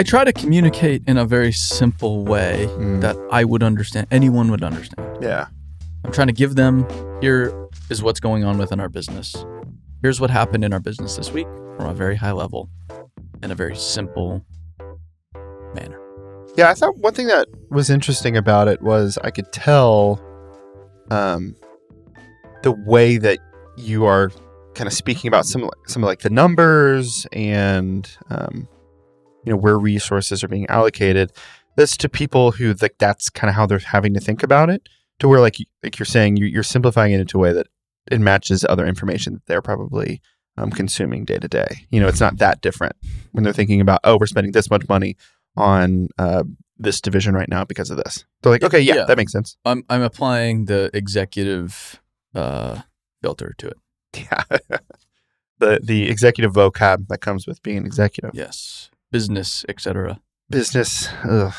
I try to communicate in a very simple way Mm. that I would understand, anyone would understand. Yeah. I'm trying to give them here is what's going on within our business. Here's what happened in our business this week from a very high level in a very simple manner. Yeah, I thought one thing that was interesting about it was I could tell um, the way that you are kind of speaking about some some of like the numbers and um, you know where resources are being allocated. That's to people who like that's kind of how they're having to think about it. To where like like you're saying you, you're simplifying it into a way that it matches other information that they're probably um, consuming day to day. You know, it's not that different when they're thinking about oh we're spending this much money on uh, this division right now because of this. They're like, okay, yeah, Yeah. that makes sense. I'm I'm applying the executive uh, filter to it. Yeah. the the executive vocab that comes with being an executive. Yes, business, etc. Business. Ugh.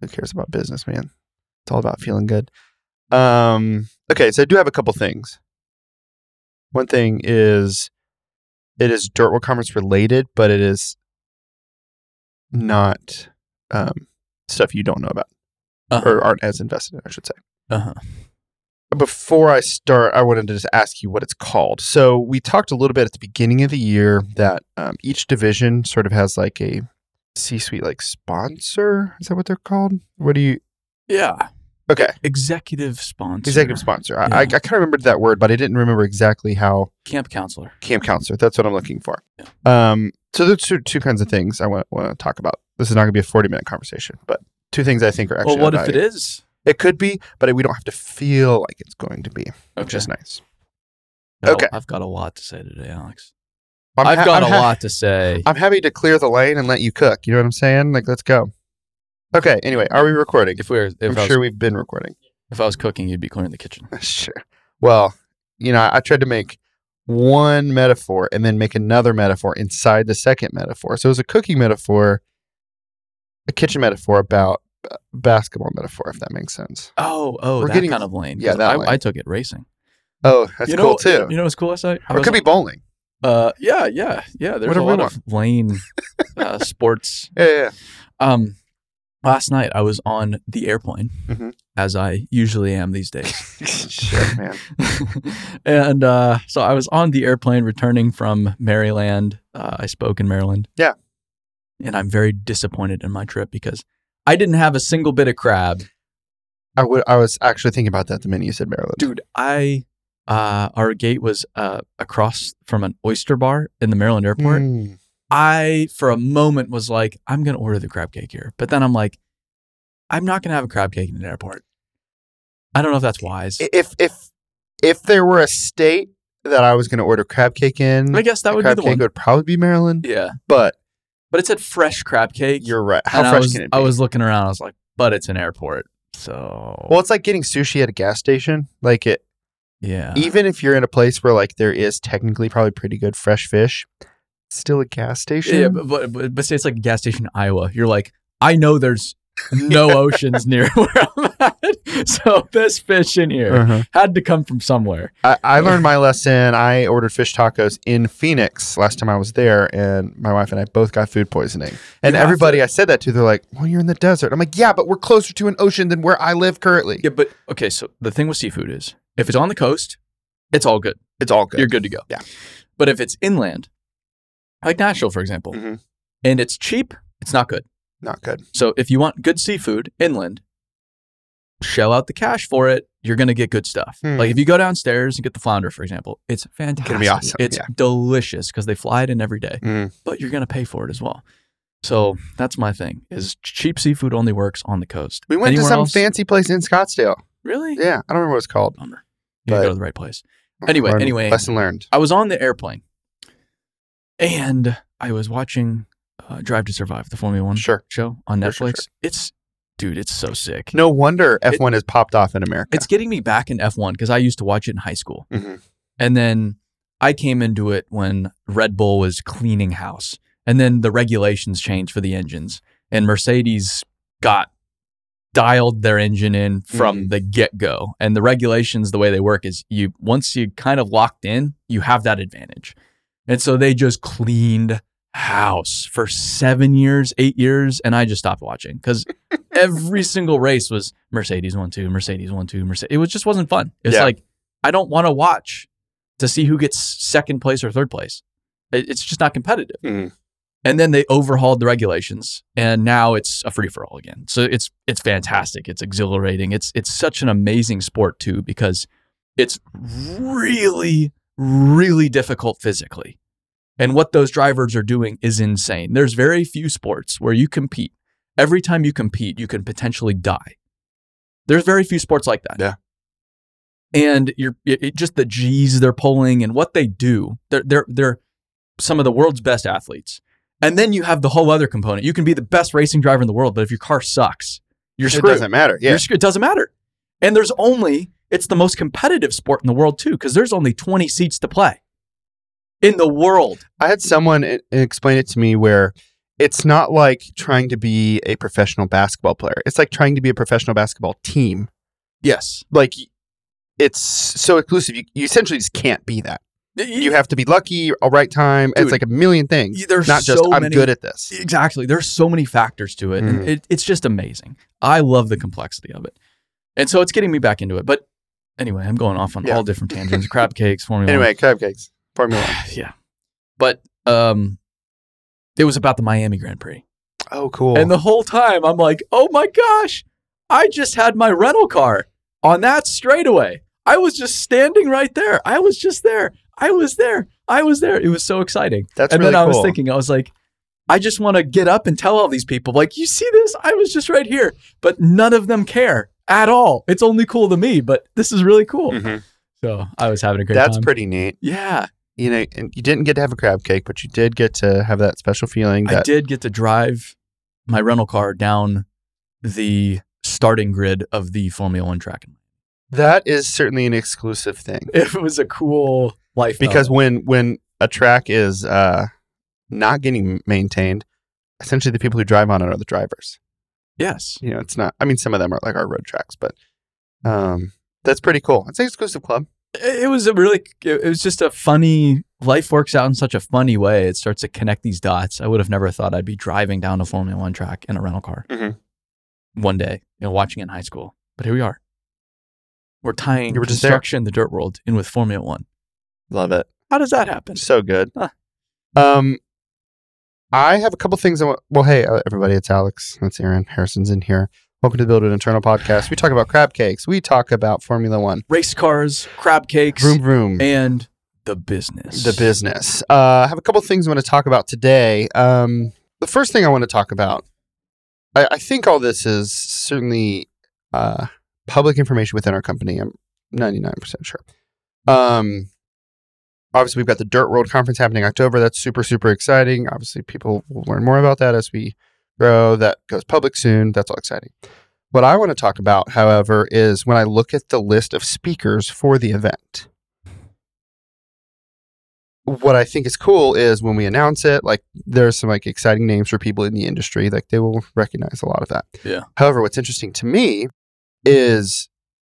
Who cares about business, man? It's all about feeling good. Um, okay, so I do have a couple things. One thing is it is Dirt World Conference related, but it is not um, stuff you don't know about Uh-huh. or aren't as invested in, I should say. Uh-huh. Before I start, I wanted to just ask you what it's called. So we talked a little bit at the beginning of the year that um, each division sort of has like a C-suite like sponsor. Is that what they're called? What do you? Yeah, Okay, executive sponsor, executive sponsor. I, I, I Yeah. kind of remembered that word, but I didn't remember exactly how camp counselor. camp counselor. That's what I'm looking for. Um, so there's two, two kinds of things I want, want to talk about. This is not going to be a 40 minute conversation, but two things I think are actually. Well, what if it is? It could be, but we don't have to feel like it's going to be, which is nice. Well, okay. I've got a lot to say today, Alex. I'm I've ha- got I'm a ha- lot to say. I'm happy to clear the lane and let you cook. You know what I'm saying? Like, let's go. Okay. Anyway, are we recording? If we are if I'm was, sure we've been recording. if I was cooking, you'd be clearing the kitchen. sure. Well, you know, I tried to make one metaphor and then make another metaphor inside the second metaphor. So it was a cooking metaphor, a kitchen metaphor about basketball metaphor, if that makes sense. Oh, oh, We're that getting- kind of lane. Yeah, that I, lane. I took it racing. Oh, that's you cool too. You know what's cool? I said, I or it could be bowling. Uh, yeah, yeah, yeah. There's a lot of lane uh, sports. Yeah, yeah, Um, last night I was on the airplane, Mhm. as I usually am these days. Shit, man. and uh, so I was on the airplane returning from Maryland. Uh, I spoke in Maryland. Yeah. And I'm very disappointed in my trip because I didn't have a single bit of crab. I would. I was actually thinking about that the minute you said Maryland. Dude, I uh, our gate was uh, across from an oyster bar in the Maryland airport. Mm. I, for a moment, was like, I'm going to order the crab cake here. But then I'm like, I'm not going to have a crab cake in an airport. I don't know if that's wise. if if if there were a state that I was going to order crab cake in, I guess that would be crab the cake one. would probably be Maryland. Yeah. But But it said fresh crab cake. you're right. How and I fresh was, can it be? I was looking around. I was like, but it's an airport. So, well, it's like getting sushi at a gas station. Like it, yeah. even if you're in a place where like there is technically probably pretty good fresh fish, still a gas station. Yeah, but, but, but, but say it's like a gas station in Iowa. You're like, I know there's no oceans near where I'm at. So this fish in here Uh-huh. had to come from somewhere. I, I learned my lesson. I ordered fish tacos in Phoenix last time I was there, and my wife and I both got food poisoning. And You everybody I said that to, they're like, "Well, you're in the desert." I'm like, "Yeah, but we're closer to an ocean than where I live currently. Yeah, but okay. So the thing with seafood is if it's on the coast, it's all good. It's all good." You're good to go. Yeah. But if it's inland, like Nashville, for example, Mhm. and it's cheap, it's not good. Not good. So if you want good seafood inland, shell out the cash for it. You're gonna get good stuff. Hmm. Like if you go downstairs and get the flounder, for example, it's fantastic. awesome, It's yeah. delicious because they fly it in every day. Mm. But you're gonna pay for it as well. So that's my thing. Is cheap seafood only works on the coast. We went Anywhere to some else? fancy place in Scottsdale. Really? Yeah, I don't remember what it's called. Bummer. You gotta But- go to the right place. Anyway, Learned- anyway. lesson learned. I was on the airplane, and I was watching uh, Drive to Survive, the Formula One Sure. show on Sure, Netflix. sure, It's dude, it's so sick. No wonder F1 has popped off in America. It's getting me back in F1 because I used to watch it in high school. Mhm. And then I came into it when Red Bull was cleaning house. And then the regulations changed for the engines. And Mercedes got dialed their engine in from Mhm. the get go. And the regulations, the way they work is you once you kind of locked in, you have that advantage. And so they just cleaned house for seven years, eight years, and I just stopped watching because every single race was Mercedes one two, Mercedes one two, Mercedes. It was just wasn't fun. It's Yeah. like I don't want to watch to see who gets second place or third place. It- It's just not competitive. Mhm. And then they overhauled the regulations, and now it's a free for all again. So it's it's fantastic. It's exhilarating. It's it's such an amazing sport too because it's really really difficult physically. And what those drivers are doing is insane. There's very few sports where you compete. Every time you compete, you can potentially die. There's very few sports like that. Yeah. And you're it, it- just the G's they're pulling and what they do. They're they're they're some of the world's best athletes. And then you have the whole other component. You can be the best racing driver in the world, but if your car sucks, you're screwed. It doesn't matter. Yeah. Screwed. It doesn't matter. And there's only, it's the most competitive sport in the world too, because there's only 20 seats to play in the world. I had someone explain it to me where it's not like trying to be a professional basketball player. It's like trying to be a professional basketball team. Yes. Like it's so exclusive. You, you essentially just can't be that. You have to be lucky, all right time. Dude, it's like a million things. there's Not just so I'm many- good at this. Exactly. There's so many factors to it. Mhm. And it, it's just amazing. I love the complexity of it. And so it's getting me back into it. But anyway, I'm going off on Yeah. all different tangents. Crab cakes, Formula Anyway, cupcakes, Formula One. Yeah. But um, it was about the Miami Grand Prix. Oh, cool. And the whole time I'm like, oh my gosh, I just had my rental car on that straightaway. I was just standing right there. I was just there. I was there. I was there. It was so exciting. That's and really then I was thinking, I was like, I just want to get up and tell all these people, like, you see this? I was just right here. But none of them care at all. It's only cool to me, but this is really cool. Mhm. So I was having a great That's time. pretty neat. yeah. You know, and you didn't get to have a crab cake, but you did get to have that special feeling That- I did get to drive my rental car down the starting grid of the Formula One track. that is certainly an exclusive thing. It was a cool life because when when a track is uh not getting maintained essentially the people who drive on it are the drivers. Yes, you know it's not i mean some of them are like our road tracks but um that's pretty cool. It's an exclusive club it was a really it was just a funny life works out in such a funny way. It starts to connect these dots. I would have never thought I'd be driving down a Formula One track in a rental car Mhm. one day, you know, watching it in high school. But here we are. We're tying You were just there. the dirt world, in with Formula One. love it How does that happen? so good Huh. um i have a couple things i want well hey uh, everybody it's alex that's aaron harrison's in here welcome to the BuildWitt internal podcast we talk about crab cakes we talk about formula one Race cars, crab cakes, vroom vroom and the business. the business. Uh, I have a couple things I want to talk about today. Um, the first thing I want to talk about, I, I think all this is certainly uh, public information within our company. I'm 99% sure. Um, obviously, we've got the Dirt World Conference happening October. That's super, super exciting. Obviously, people will learn more about that as we grow. That goes public soon. That's all exciting. What I want to talk about, however, is when I look at the list of speakers for the event what I think is cool is when we announce it, like there's some like exciting names for people in the industry, like they will recognize a lot of that. Yeah. However, what's interesting to me is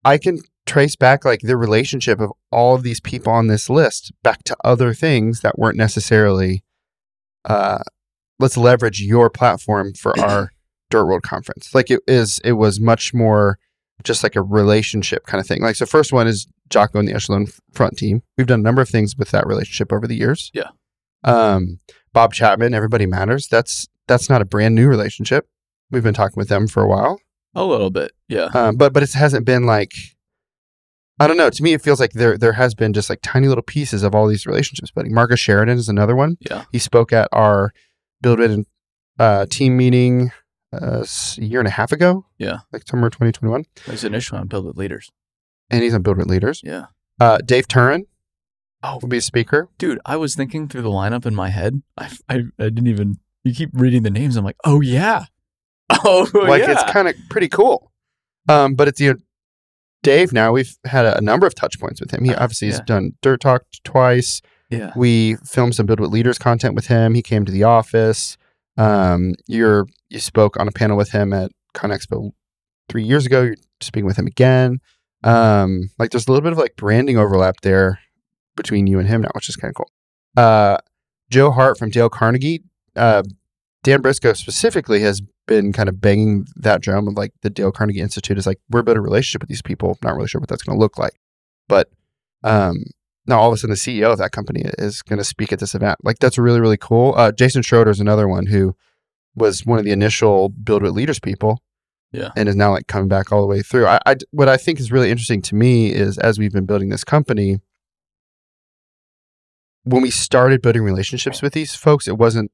I can trace back like the relationship of all of these people on this list back to other things that weren't necessarily uh let's leverage your platform for our Dirt World conference. Like it is it was much more just like a relationship kind of thing. Like so first one is Jocko and the Echelon front team. We've done a number of things with that relationship over the years. Yeah. Um, Bob Chapman, Everybody Matters. That's that's not a brand new relationship. We've been talking with them for a while. A little bit, yeah. Um, but but it hasn't been like I don't know. To me, it feels like there there has been just like tiny little pieces of all these relationships. But Marcus Sheridan is another one. Yeah. He spoke at our BuildWitt uh, team meeting uh, a year and a half ago. Yeah. like summer 2021, He's initially on BuildWitt Leaders. and he's on BuildWitt Leaders. Yeah. Uh, Dave Turin Oh, will be a speaker. dude, I was thinking through the lineup in my head. I, I, I didn't even. You keep reading the names. I'm like, oh yeah, oh yeah. like yeah. it's kind of pretty cool. Um, but it's you know, Dave. Now we've had a, a number of touch points with him. He Uh, obviously has done Dirt Talk twice. Yeah, We filmed some BuildWitt Leaders content with him. He came to the office. Um, you're you spoke on a panel with him at ConExpo three years ago. You're speaking with him again. Um, like there's a little bit of like branding overlap there between you and him now, which is kind of cool. Uh, Joe Hart from Dale Carnegie, uh, Dan Briscoe specifically has been kind of banging that drum of like the Dale Carnegie Institute is like we're building a relationship with these people. Not really sure what that's going to look like, but um, now all of a sudden the CEO of that company is going to speak at this event. Like that's really really cool. Uh, Jason Schroeder is another one who was one of the initial BuildWitt Leaders people. Yeah. And is now like coming back all the way through. I, I what I think is really interesting to me is as we've been building this company, when we started building relationships with these folks, it wasn't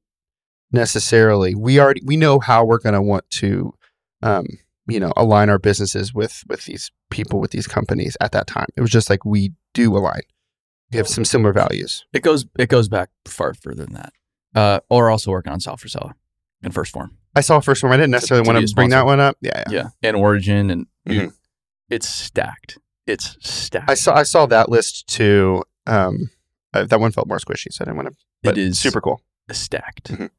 necessarily we already we know how we're going to want to um, you know align our businesses with with these people with these companies at that time it was just like we do align we have some similar values It goes it goes back far further than that. Uh, or also working on Frisella in first form. i saw first form. i didn't necessarily to want to bring that one up yeah, yeah. Yeah. And Origin and Mhm. it's stacked. It's stacked. i saw i saw that list too um uh, that one felt more squishy so i didn't want to but it is super cool stacked. Mhm.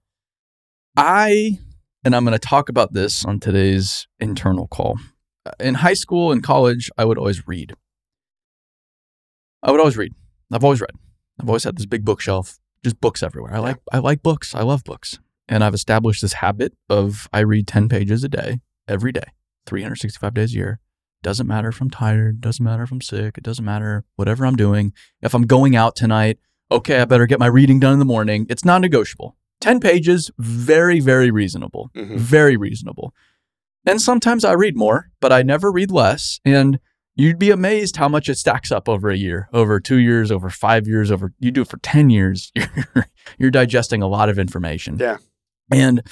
I, and I'm going to talk about this on today's internal call. Uh, In high school and college, I would always read. I would always read. I've always read. I've always had this big bookshelf, just books everywhere. I like I like books. I love books. And I've established this habit of I read 10 pages a day, every day, 365 days a year. Doesn't matter if I'm tired, doesn't matter if I'm sick, it doesn't matter whatever I'm doing. If I'm going out tonight, okay, I better get my reading done in the morning. It's non negotiable. 10 pages, very, very reasonable. Mhm. Very reasonable. And sometimes I read more, but I never read less. And you'd be amazed how much it stacks up over a year, over two years, over five years, over you do it for 10 years. You're, you're digesting a lot of information. Yeah. And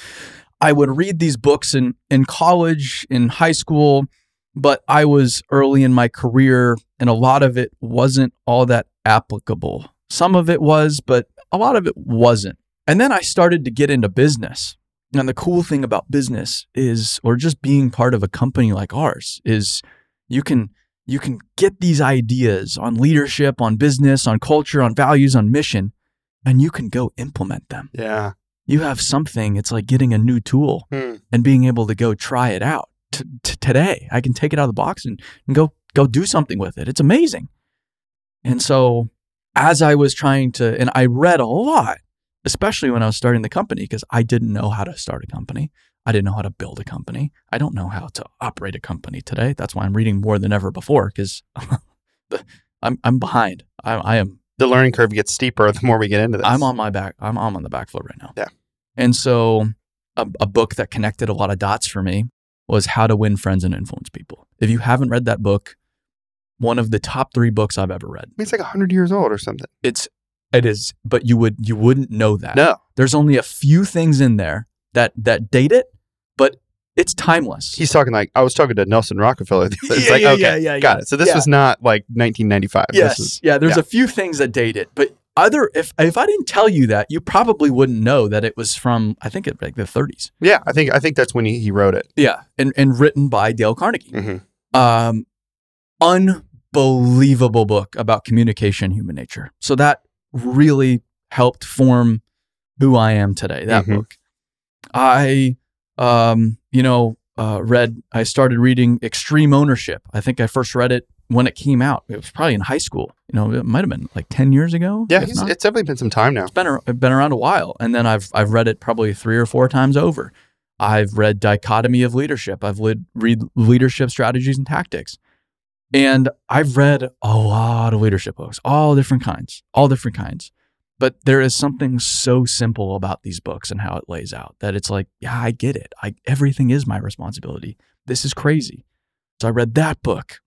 I would read these books in, in college, in high school, but I was early in my career and a lot of it wasn't all that applicable. Some of it was, but a lot of it wasn't. And then I started to get into business. And the cool thing about business is, or just being part of a company like ours, is you can you can get these ideas on leadership, on business, on culture, on values, on mission, and you can go implement them. yeah You have something, it's like getting a new tool Hmm. and being able to go try it out t- t- today. I can take it out of the box and, and go go do something with it. It's amazing. And so as I was trying to, and I read a lot, especially when I was starting the company, because I didn't know how to start a company. I didn't know how to build a company. I don't know how to operate a company today. That's why I'm reading more than ever before, because I'm I'm behind. I, I am the learning curve gets steeper the more we get into this I'm on my back. I'm, I'm on the back foot right now. Yeah. And so a, a book that connected a lot of dots for me was How to Win Friends and Influence People. If you haven't read that book, one of the top three books I've ever read. I mean, it's like 100 years old or something It's it is, but you would you wouldn't know that. no There's only a few things in there that that date it, it's timeless. He's talking like I was talking to Nelson Rockefeller. It's Yeah, like yeah, okay, yeah, yeah, got yeah. it. So this Yeah. was not like 1995. Yes. This is, yeah, there's a few things that date it, but other if if I didn't tell you that, you probably wouldn't know that it was from I think it like the 30s. yeah, I think I think that's when he, he wrote it. Yeah, and and written by Dale Carnegie. Mhm. Um, unbelievable book about communication, human nature. So that really helped form who I am today. That Mhm. book. I, um, you know, uh, read. I started reading Extreme Ownership. I think I first read it when it came out. It was probably in high school. You know, it might have been like ten years ago. Yeah, he's, it's definitely been some time now. it's been been around a while, and then I've I've read it probably three or four times over. I've read Dichotomy of Leadership. I've led, read Leadership Strategies and Tactics, and I've read a lot of leadership books, all different kinds, all different kinds. But there is something so simple about these books and how it lays out that it's like, yeah, I get it. I everything is my responsibility. This is crazy. So I read that book.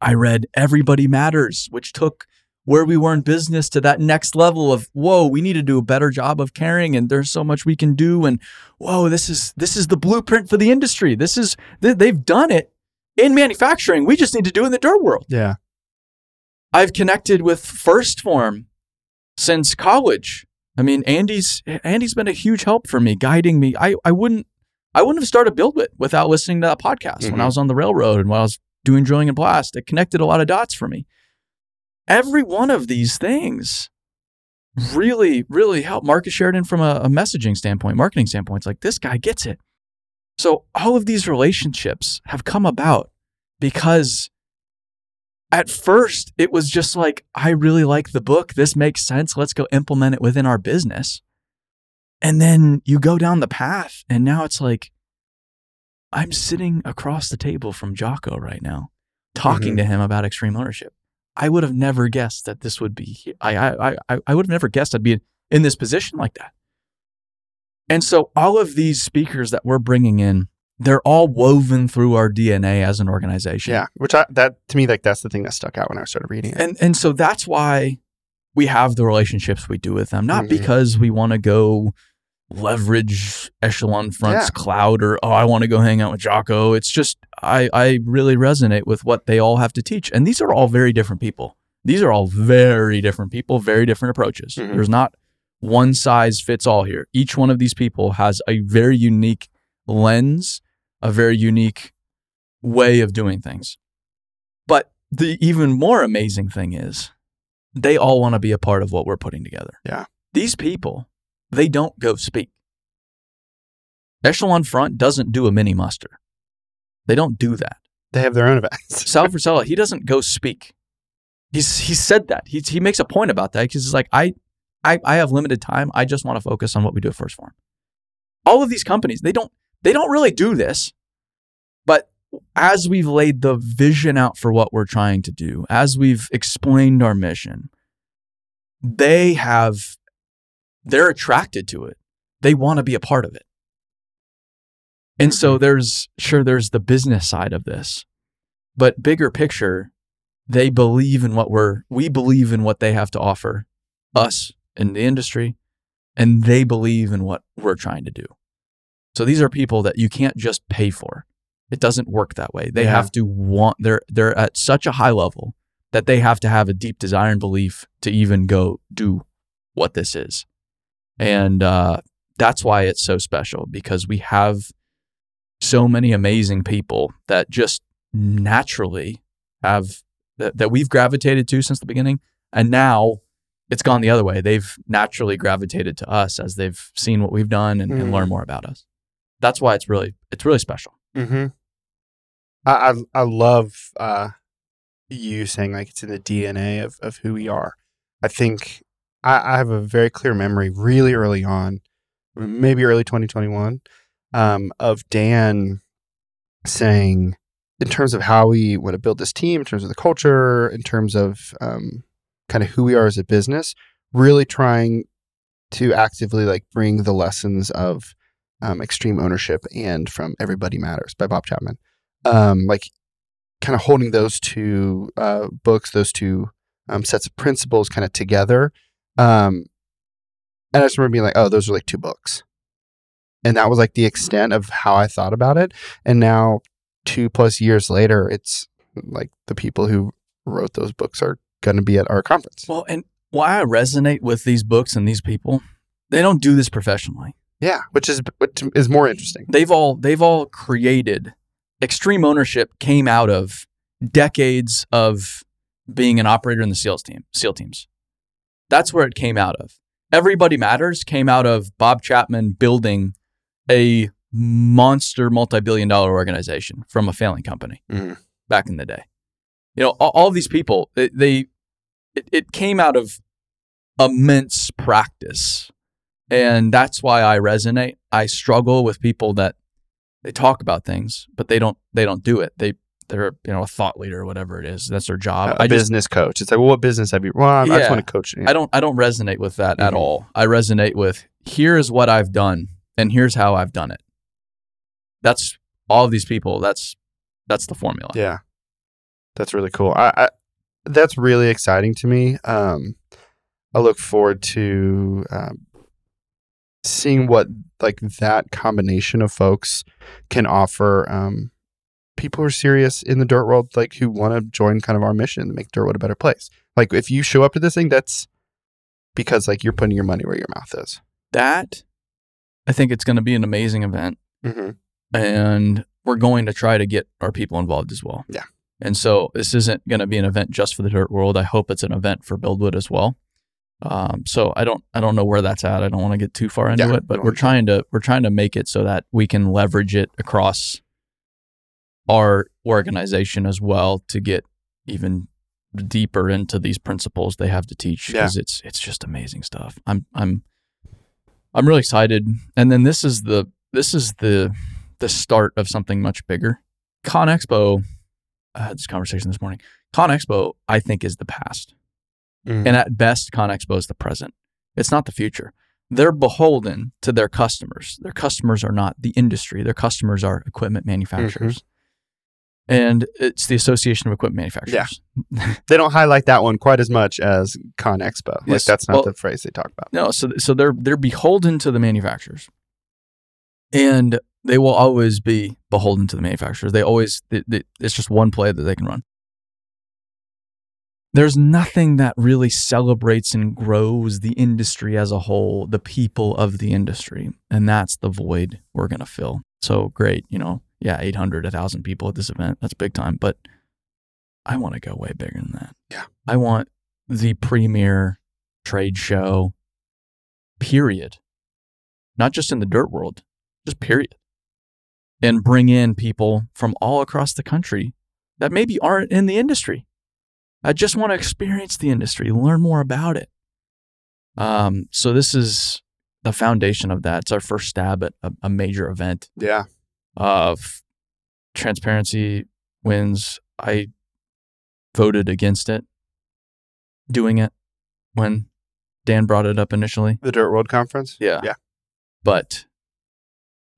I read Everybody Matters, which took where we were in business to that next level of whoa we need to do a better job of caring and there's so much we can do and whoa this is this is the blueprint for the industry this is they- they've done it in manufacturing we just need to do it in the dirt world Yeah, i've connected with first form since college i mean andy's andy's been a huge help for me guiding me i i wouldn't i wouldn't have started BuildWitt without listening to that podcast when Mhm. i was on the railroad and while i was doing drilling and blast it connected a lot of dots for me every one of these things really, really helped. Marcus Sheridan from a, a messaging standpoint, marketing standpoint. It's like this guy gets it. So all of these relationships have come about because at first it was just like, I really like the book. This makes sense. Let's go implement it within our business. And then you go down the path, and now it's like, I'm sitting across the table from Jocko right now, talking Mhm. to him about extreme ownership. I would have never guessed that this would be. I I I I would have never guessed I'd be in this position like that. And so all of these speakers that we're bringing in, they're all woven through our DNA as an organization. Yeah, which I that to me like that's the thing that stuck out when I started reading it. And and so that's why we have the relationships we do with them, not Mhm. because we want to go leverage Echelon Front's Yeah. cloud or oh I want to go hang out with Jocko. It's just I I really resonate with what they all have to teach. And these are all very different people. These are all very different people, very different approaches. Mhm. There's not one size fits all here. Each one of these people has a very unique lens, a very unique way of doing things. But the even more amazing thing is they all want to be a part of what we're putting together. Yeah. These people, they don't go speak. Echelon Front doesn't do a mini muster. They don't do that. They have their own events. Sal Frisella, he doesn't go speak. He's he said that. He he makes a point about that because he's like, I, I I have limited time. I just want to focus on what we do at First Form. All of these companies, they don't they don't really do this. But as we've laid the vision out for what we're trying to do, as we've explained our mission, they have they're attracted to it. They want to be a part of it. And so mm-hmm. there's sure there's the business side of this. But bigger picture, they believe in what we're we believe in what they have to offer us in the industry and they believe in what we're trying to do. So these are people that you can't just pay for. It doesn't work that way. They Yeah. have to want they're they're at such a high level that they have to have a deep desire and belief to even go do what this is. And uh, that's why it's so special because we have so many amazing people that just naturally have that, that we've gravitated to since the beginning. And now it's gone the other way. They've naturally gravitated to us as they've seen what we've done and, and Mhm. learned more about us. That's why it's really it's really special. Mm-hmm. I, I I love uh, you saying like it's in the DNA of of who we are. I think I, I have a very clear memory, really early on, maybe early 2021, um, of Dan saying, in terms of how we want to build this team, in terms of the culture, in terms of um, kind of who we are as a business, really trying to actively like bring the lessons of um, extreme ownership and from Everybody Matters by Bob Chapman. Um, like kind of holding those two uh, books, those two um, sets of principles kind of together. Um, and I just remember being like, oh, those are like two books. And that was like the extent of how I thought about it. And now, two plus years later, it's like the people who wrote those books are going to be at our conference. Well, and why I resonate with these books and these people, they don't do this professionally. Yeah, which is which is more interesting. they've all they've all created extreme ownership came out of decades of being an operator in the SEALs team, SEAL teams. That's where it came out of. Everybody Matters came out of Bob Chapman building a monster multi-billion dollar organization from a failing company Mhm. back in the day. You know, all, all of these people, they, they it, it came out of immense practice. And that's why I resonate. I struggle with people that they talk about things, but they don't they don't do it. They they're you know a thought leader or whatever it is. That's their job. a I just business coach. It's like, well, what business have you? Well, I, I Yeah. just want to coach. I don't I don't resonate with that at Mhm. all. I resonate with here's what I've done and here's how I've done it. That's all of these people. That's that's the formula. Yeah, that's really cool. I, I that's really exciting to me. Um, I look forward to um, seeing what like that combination of folks can offer. Um, people who are serious in the dirt world, like who want to join kind of our mission to make dirt world a better place. Like if you show up to this thing, that's because like you're putting your money where your mouth is. That I think it's going to be an amazing event. Mm-hmm. and we're going to try to get our people involved as well. Yeah. And so this isn't going to be an event just for the dirt world. I hope it's an event for BuildWitt as well. Um, so I don't I don't know where that's at. I don't want to get too far into Yeah, it, but we're trying to we're trying to make it so that we can leverage it across our organization as well to get even deeper into these principles they have to teach because it's it's just amazing stuff. I'm I'm I'm really excited. And then this is the this is the the start of something much bigger. Con Expo, I had this conversation this morning. Con Expo, I think, is the past. Mhm. And at best, ConExpo is the present. It's not the future. They're beholden to their customers. Their customers are not the industry. Their customers are equipment manufacturers. And it's the Association of Equipment Manufacturers. Yeah. they don't highlight that one quite as much as Con Expo. Like Yes, that's not well- the phrase they talk about. No, so so they're they're beholden to the manufacturers, and they will always be beholden to the manufacturers. They always they, they- it's just one play that they can run. There's nothing that really celebrates and grows the industry as a whole, the people of the industry, and that's the void we're gonna fill. So great, you know, yeah, 800, 1,000 people at this event, that's big time, but I want to go way bigger than that. Yeah. I want the premier trade show period not just in the dirt world just period and bring in people from all across the country that maybe aren't in the industry i just want to experience the industry learn more about it um, so this is the foundation of that it's our first stab at a, a major event Yeah. of transparency wins i voted against it doing it when dan brought it up initially The Dirt World Conference? yeah. Yeah. But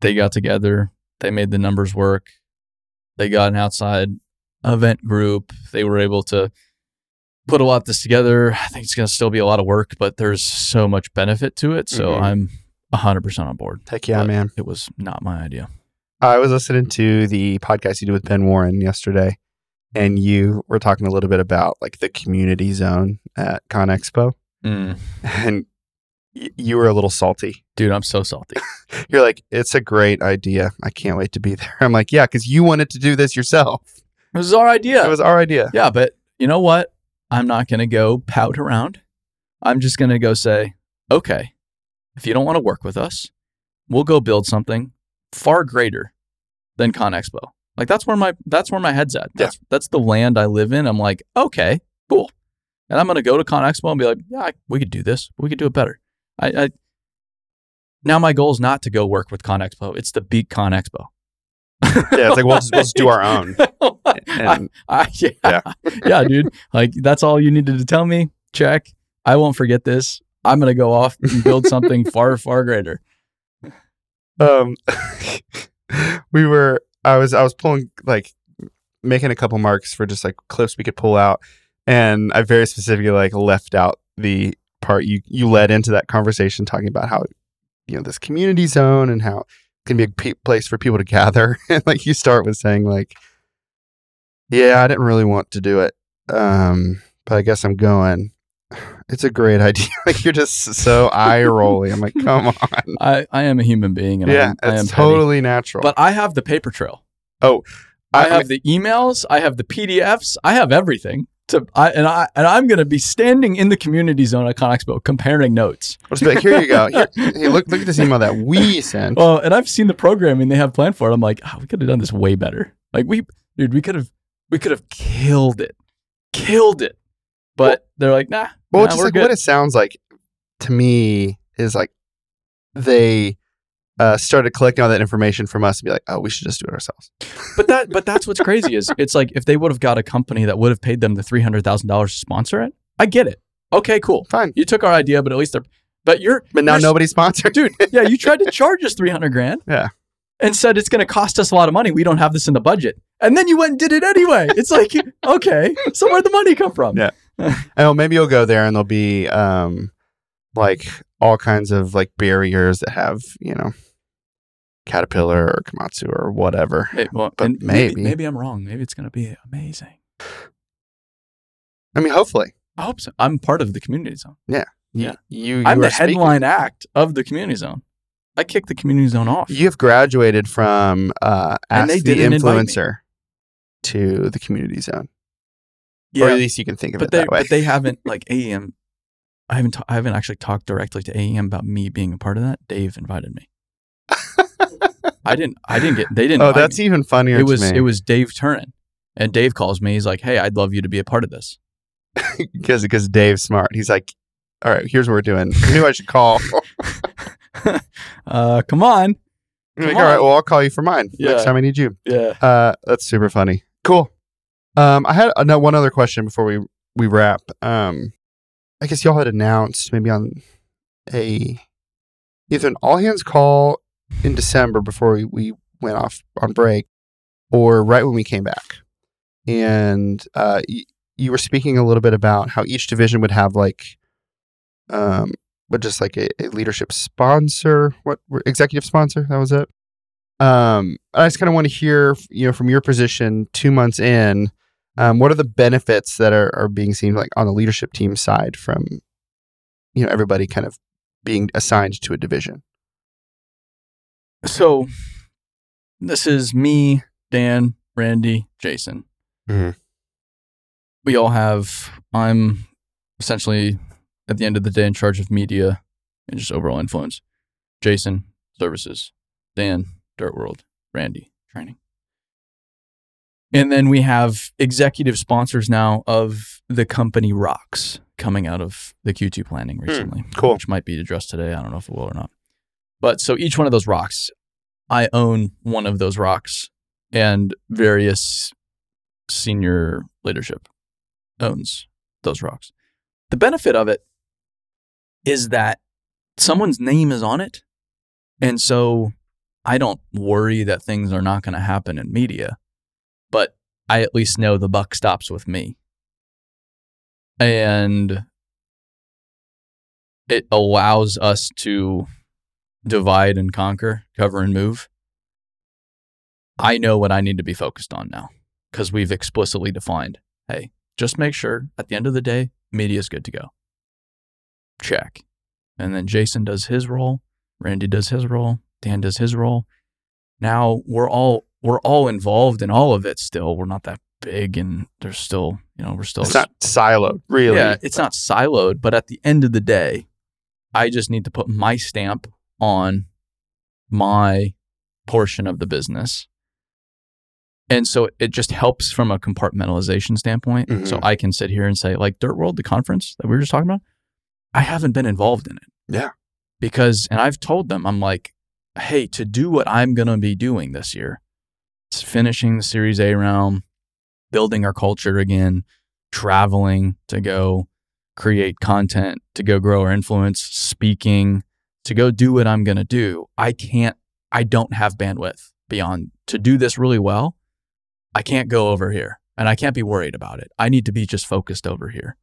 they got together, they made the numbers work. They got an outside event group. They were able to put a lot of this together. I think it's going to still be a lot of work, but there's so much benefit to it. So Mhm. I'm 100% on board. Heck yeah, But man. It was not my idea. I was listening to the podcast you did with Ben Warren yesterday, and you were talking a little bit about like the community zone at Con Expo, and y- you were a little salty. Dude, I'm so salty. You're like, it's a great idea. I can't wait to be there. I'm like, yeah, because you wanted to do this yourself. It was our idea. It was our idea. Yeah, but you know what? I'm not going to go pout around. I'm just going to go say, okay, if you don't want to work with us, we'll go build something far greater than Con Expo. Like that's where my that's where my head's at. Yeah. That's that's the land I live in. I'm like, okay, cool. And I'm going to go to Con Expo and be like, yeah, I, we could do this. We could do it better. I, I now my goal is not to go work with Con Expo. It's to beat Con Expo. Yeah, it's like we'll just, we'll just do our own. And I, yeah, Yeah. yeah. dude. Like that's all you needed to tell me. Check. I won't forget this. I'm gonna go off and build something far, far greater. um, we were. I was. I was pulling like making a couple marks for just like clips we could pull out, and I very specifically like left out the part you you led into that conversation talking about how you know this community zone and how can be a pe- place for people to gather, and like you start with saying like, yeah, I didn't really want to do it, um, but I guess I'm going. It's a great idea. like you're just so eye rolling. I'm like, come on. I, I am a human being, and I yeah, am, I am it's petty. totally natural. But I have the paper trail. Oh, I, I- I have the emails. I have the PDFs. I have everything. To I and I and I'm gonna be standing in the community zone at ConExpo comparing notes. I'll just be like, here you go. Here, hey, look, look at this email that we sent. Well, and I've seen the programming they have planned for it. I'm like, oh, we could have done this way better. Like we, dude, we could have, we could have killed it, killed it. But they're like, nah, well, nah, just like good. what it sounds like to me is like they uh, started collecting all that information from us and be like, oh, we should just do it ourselves. but that, but that's what's crazy is it's like if they would have got a company that would have paid them the three hundred thousand dollars to sponsor it, I get it. Okay, cool. Fine. You took our idea, but at least they're. But you're, But now you're- nobody's sponsored. dude. Yeah, you tried to charge us three hundred grand. Yeah. And said it's going to cost us a lot of money. We don't have this in the budget. And then you went and did it anyway. It's like, okay, so where'd the money come from? Yeah. Oh, maybe you'll go there and there'll be um, like all kinds of like barriers that have, you know, Caterpillar or Komatsu or whatever. Well, But maybe. maybe. maybe I'm wrong. Maybe it's going to be amazing. I mean, hopefully. I hope so. I'm part of the community zone. Yeah. Yeah. you, you I'm the speaking- headline act of the community zone. I kicked the community zone off. You have graduated from uh, Ask the didn't invite me. Influencer to the community zone. yeah, Or at least you can think of but it they that way. but they haven't like AEM. I haven't ta- I haven't actually talked directly to AEM about me being a part of that. Dave invited me. I didn't. I didn't get. They didn't. oh, that's even funnier it was to me. it was Dave Turin, and Dave calls me. He's like, "Hey, I'd love you to be a part of this." because because Dave's smart. He's like, all right, here's what we're doing. I knew I should call. uh, come on. I'm like, Come all right, well, I'll call you for mine Yeah. next time I need you. Yeah. Uh, that's super funny. Cool. Um, I had uh, one other question before we we wrap. Um, I guess y'all had announced maybe on a either an all hands call in December before we, we went off on break, or right when we came back, and uh, y- you were speaking a little bit about how each division would have like, um, but just like a, a leadership sponsor, what executive sponsor? That was it. Um, I just kind of want to hear, you know, from your position, two months in, um, what are the benefits that are, are being seen like on the leadership team side from, you know, everybody kind of being assigned to a division? So this is me, Dan, Randy, Jason. Mhm. We all have, I'm essentially at the end of the day in charge of media and just overall influence. Jason, services. Dan, Dirt World. Randy, training. And then we have executive sponsors now of the company Rocks coming out of the Q2 planning recently. cool. Which might be addressed today. I don't know if it will or not. But so each one of those rocks, I own one of those rocks, and various senior leadership owns those rocks. The benefit of it is that someone's name is on it. And so I don't worry that things are not going to happen in media, but I at least know the buck stops with me. And it allows us to divide and conquer, cover and move. I know what I need to be focused on now because we've explicitly defined hey, just make sure at the end of the day, media is good to go. Check. And then Jason does his role, Randy does his role, Dan does his role. Now we're all we're all involved in all of it still. We're not that big and there's still, you know, we're still It's not siloed, really. yeah, it's not siloed, but at the end of the day, I just need to put my stamp on my portion of the business. And so it just helps from a compartmentalization standpoint. So Mhm. I can sit here and say, like Dirt World, the conference that we were just talking about, I haven't been involved in it. Yeah. Because, and I've told them, I'm like, hey, to do what I'm going to be doing this year, it's finishing the Series A round, building our culture again, traveling to go create content, to go grow our influence, speaking, to go do what I'm going to do. I can't, I don't have bandwidth beyond to do this really well. I can't go over here and I can't be worried about it. I need to be just focused over here.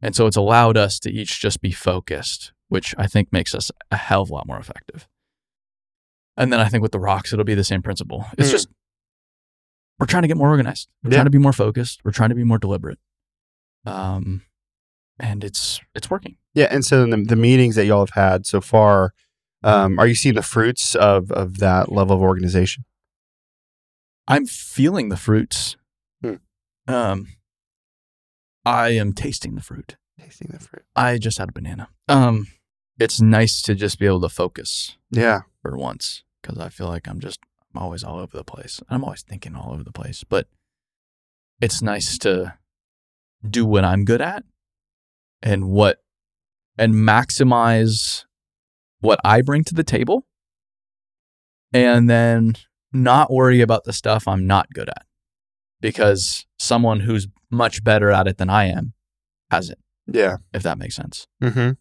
And so it's allowed us to each just be focused, which I think makes us a hell of a lot more effective. And then I think with the rocks, it'll be the same principle. It's Mm. just, we're trying to get more organized. We're Yeah. trying to be more focused. We're trying to be more deliberate. Um, and it's, it's working. Yeah, and so the, the meetings that y'all have had so far, um, are you seeing the fruits of of that level of organization? I'm feeling the fruits. Hmm. Um, I am tasting the fruit. Tasting the fruit. I just had a banana. Um, it's nice to just be able to focus Yeah, for once because I feel like I'm just I'm always all over the place. I'm always thinking all over the place, but it's nice to do what I'm good at and what and maximize what I bring to the table and then not worry about the stuff I'm not good at because someone who's much better at it than I am has it yeah. if that makes sense. Mm-hmm.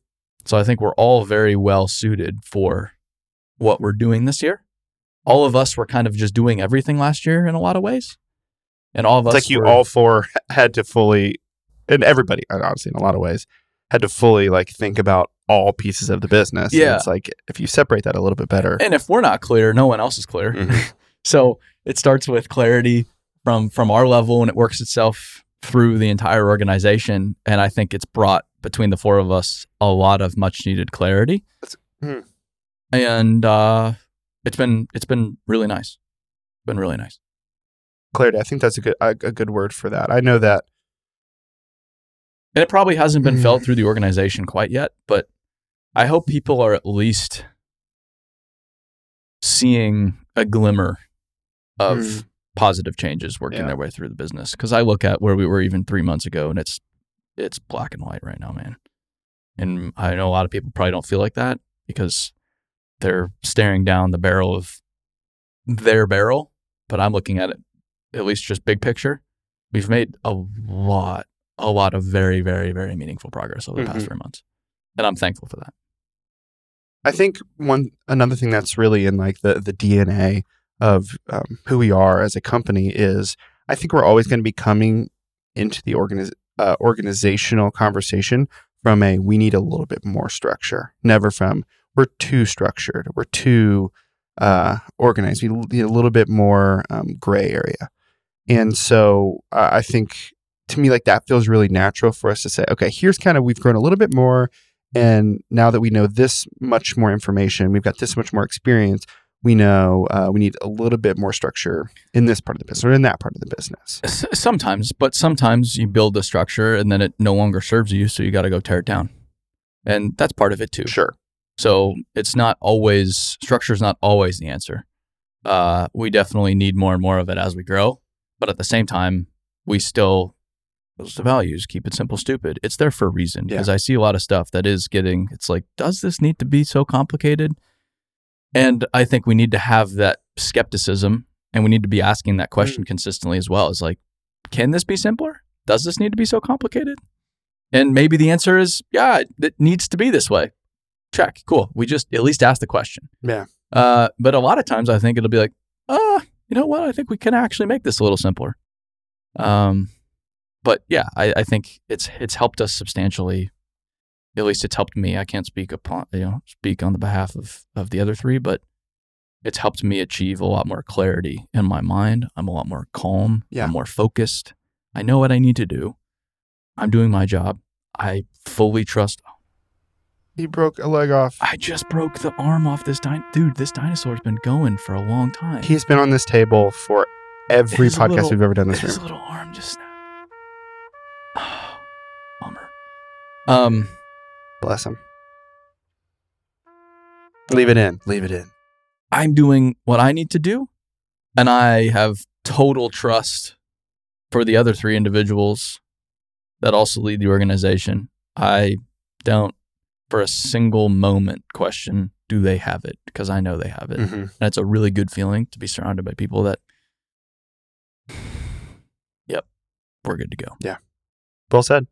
So I think we're all very well suited for what we're doing this year. All of us were kind of just doing everything last year in a lot of ways. And all of It's us like you were- all four had to fully, and everybody, honestly, in a lot of ways, had to fully like think about all pieces of the business. And Yeah. it's like if you separate that a little bit better. And if we're not clear, no one else is clear. Mhm. So it starts with clarity from from our level and it works itself through the entire organization. And I think it's brought between the four of us a lot of much needed clarity. That's- hmm. And uh, it's been it's been really nice. Been really nice. Clarity. I think that's a good a, a good word for that. I know that. And it probably hasn't been Mm. felt through the organization quite yet, but I hope people are at least seeing a glimmer of Mm. positive changes working Yeah. their way through the business. Because I look at where we were even three months ago, and it's it's black and white right now, man. And I know a lot of people probably don't feel like that because they're staring down the barrel of their barrel, but I'm looking at it at least just big picture. We've made a lot, a lot of very, very, very meaningful progress over the past Mhm. three months. And I'm thankful for that. I think one another thing that's really in like the the DNA of um, who we are as a company is I think we're always going to be coming into the organiz- uh, organizational conversation from a we need a little bit more structure, never from we're too structured, we're too uh, organized, we need a little bit more um, gray area, and so uh, I think to me like that feels really natural for us to say, okay, here's kind of we've grown a little bit more. And now that we know this much more information, we've got this much more experience, we know uh, we need a little bit more structure in this part of the business or in that part of the business. Sometimes, but sometimes you build a structure and then it no longer serves you, so you got to go tear it down. And that's part of it too. Sure. So it's not always structure is not always the answer. Uh, we definitely need more and more of it as we grow, but at the same time, we still those the values. Keep it simple, stupid. It's there for a reason because I see a lot of stuff that is getting. It's like, does this need to be so complicated? And I think we need to have that skepticism, and we need to be asking that question consistently as well. Is like, can this be simpler? Does this need to be so complicated? And maybe the answer is, yeah, it- it needs to be this way check cool we just at least ask the question Yeah. uh, but a lot of times i think it'll be like uh you know what i think we can actually make this a little simpler um but yeah i, I think it's it's helped us substantially at least it's helped me i can't speak upon you know speak on the behalf of of the other three but it's helped me achieve a lot more clarity in my mind i'm a lot more calm Yeah. i'm more focused i know what i need to do i'm doing my job i fully trust He broke a leg off. I just broke the arm off this din dude. This dinosaur's been going for a long time. He's been on this table for every His podcast little- we've ever done this His room. little arm just Um, Bless him. Leave it in. Leave it in. I'm doing what I need to do, and I have total trust for the other three individuals that also lead the organization. I don't, for a single moment, question do they have it because I know they have it. Mhm. And it's a really good feeling to be surrounded by people that, yep, we're good to go. Yeah. Well said.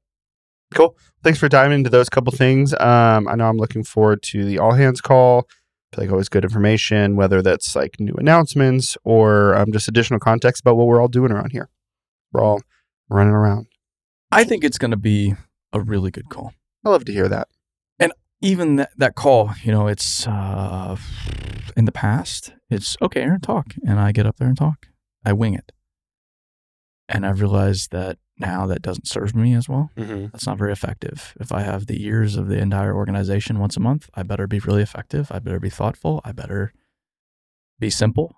Cool. Thanks for diving into those couple things. Um, I know I'm looking forward to the all hands call. Like always good information, whether that's like new announcements or um, just additional context about what we're all doing around here. We're all running around. I think it's going to be a really good call. I love to hear that. And even that, that call, you know, it's uh, in the past, it's okay, Aaron, talk. And I get up there and talk. I wing it. And I've realized that now that doesn't serve me as well. Mm-hmm. That's not very effective. If I have the ears of the entire organization once a month, I better be really effective. I better be thoughtful. I better be simple.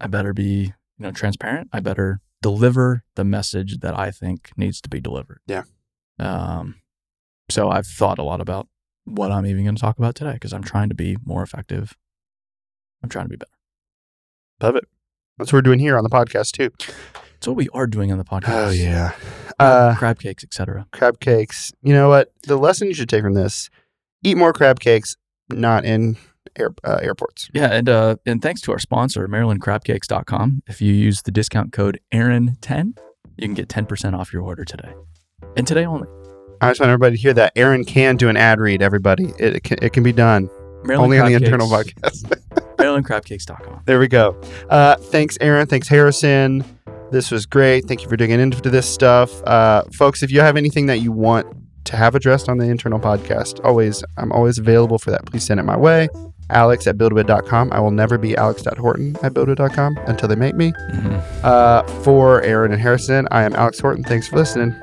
I better be, you know, transparent. I better deliver the message that I think needs to be delivered. Yeah. Um, so I've thought a lot about what I'm even going to talk about today because I'm trying to be more effective. I'm trying to be better. Love it. That's what we're doing here on the podcast too. It's what we are doing on the podcast. Oh yeah. Uh, crab cakes, etc. crab cakes. You know what? The lesson you should take from this: eat more crab cakes, not in air, uh, airports. Yeah, and uh, and thanks to our sponsor, MarylandCrabCakes.com. If you use the discount code Aaron10, you can get 10% off your order today. And today only. I just want everybody to hear that Aaron can do an ad read. Everybody, it, it, can, it can be done Maryland only on the Crab internal Cakes- podcast. MarylandCrabCakes.com. there we go. Uh, thanks, Aaron. Thanks, Harrison. This was great. Thank you for digging into this stuff, uh, folks. If you have anything that you want to have addressed on the internal podcast, always I'm always available for that. Please send it my way. Alex at buildwitt.com. I will never be alex.horton at buildwitt.com until they make me. Mhm. Uh, for Aaron and Harrison, I am Alex Horton. Thanks for listening.